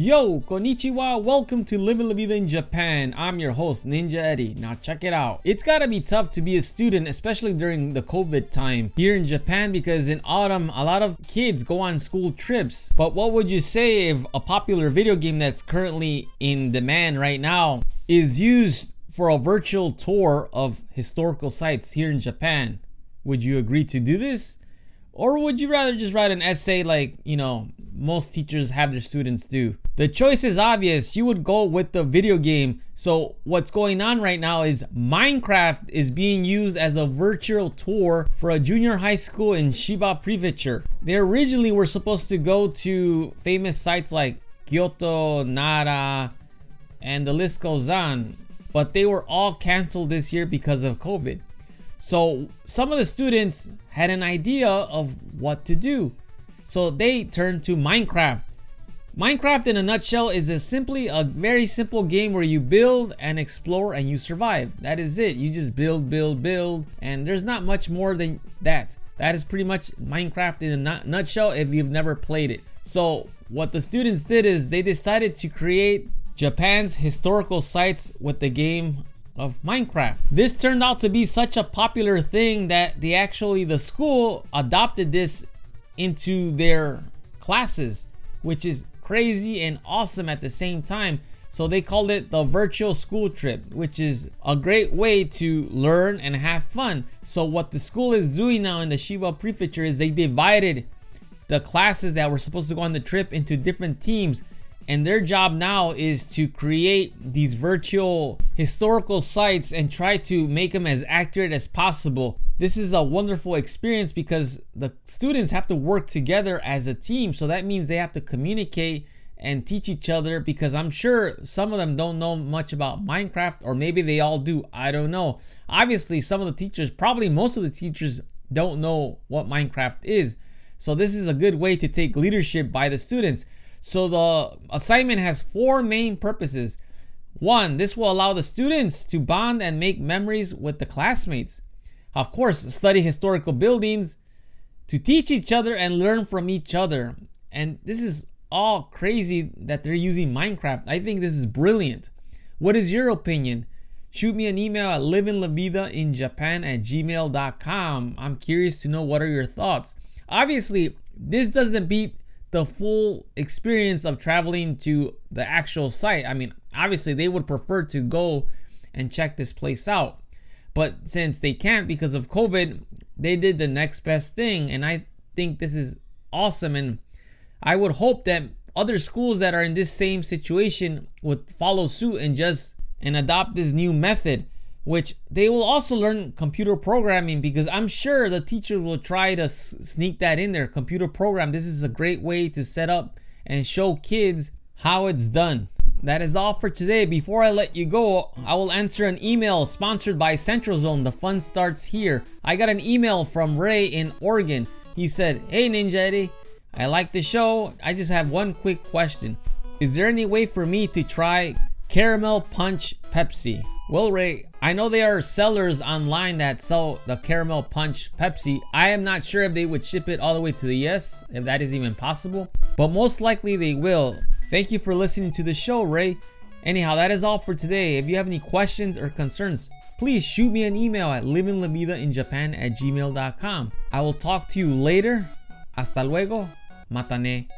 Yo, konnichiwa, welcome to Living La Vida in Japan. I'm your host, Ninja Eddie. Now check it out. It's gotta be tough to be a student, especially during the COVID time here in Japan because in autumn, a lot of kids go on school trips. But what would you say if a popular video game that's currently in demand right now is used for a virtual tour of historical sites here in Japan? Would you agree to do this? Or would you rather just write an essay like, you know, most teachers have their students do? The choice is obvious. You would go with the video game. So, what's going on right now is Minecraft is being used as a virtual tour for a junior high school in Chiba Prefecture. They originally were supposed to go to famous sites like Kyoto, Nara, and the list goes on, but they were all canceled this year because of COVID. So some of the students had an idea of what to do. So they turned to Minecraft. Minecraft in a nutshell is a simply a very simple game where you build and explore and you survive. That is it. You just build, build, build, and there's not much more than that. That is pretty much Minecraft in a nutshell if you've never played it. So what the students did is they decided to create Japan's historical sites with the game of Minecraft. This turned out to be such a popular thing that they actually the school adopted this into their classes, which is crazy and awesome at the same time. So they called it the virtual school trip, which is a great way to learn and have fun. So what the school is doing now in the Chiba prefecture is they divided the classes that were supposed to go on the trip into different teams and their job now is to create these virtual historical sites and try to make them as accurate as possible. This is a wonderful experience because the students have to work together as a team. So that means they have to communicate and teach each other because I'm sure some of them don't know much about Minecraft or maybe they all do. I don't know. Obviously, some of the teachers, probably most of the teachers, don't know what Minecraft is. So this is a good way to take leadership by the students. So the assignment has four main purposes. One, this will allow the students to bond and make memories with the classmates. Of course, study historical buildings, to teach each other and learn from each other. And this is all crazy that they're using Minecraft. I think this is brilliant. What is your opinion? Shoot me an email at livinglavidainjapan at gmail.com. I'm curious to know what are your thoughts. Obviously, this doesn't beat the full experience of traveling to the actual site. I mean, obviously, they would prefer to go and check this place out. But since they can't because of COVID, they did the next best thing. And I think this is awesome. And I would hope that other schools that are in this same situation would follow suit and just and adopt this new method which they will also learn computer programming because I'm sure the teacher will try to s- sneak that in there. Computer program. This is a great way to set up and show kids how it's done. That is all for today. Before I let you go, I will answer an email sponsored by Central Zone. The fun starts here. I got an email from Ray in Oregon. He said, Hey Ninja Eddie, I like the show. I just have one quick question. Is there any way for me to try Caramel Punch Pepsi? Well, Ray, I know there are sellers online that sell the Caramel Punch Pepsi. I am not sure if they would ship it all the way to the US, if that is even possible, but most likely they will. Thank you for listening to the show, Ray. Anyhow, that is all for today. If you have any questions or concerns, please shoot me an email at livinglavidainjapan at gmail.com. I will talk to you later. Hasta luego. Matane.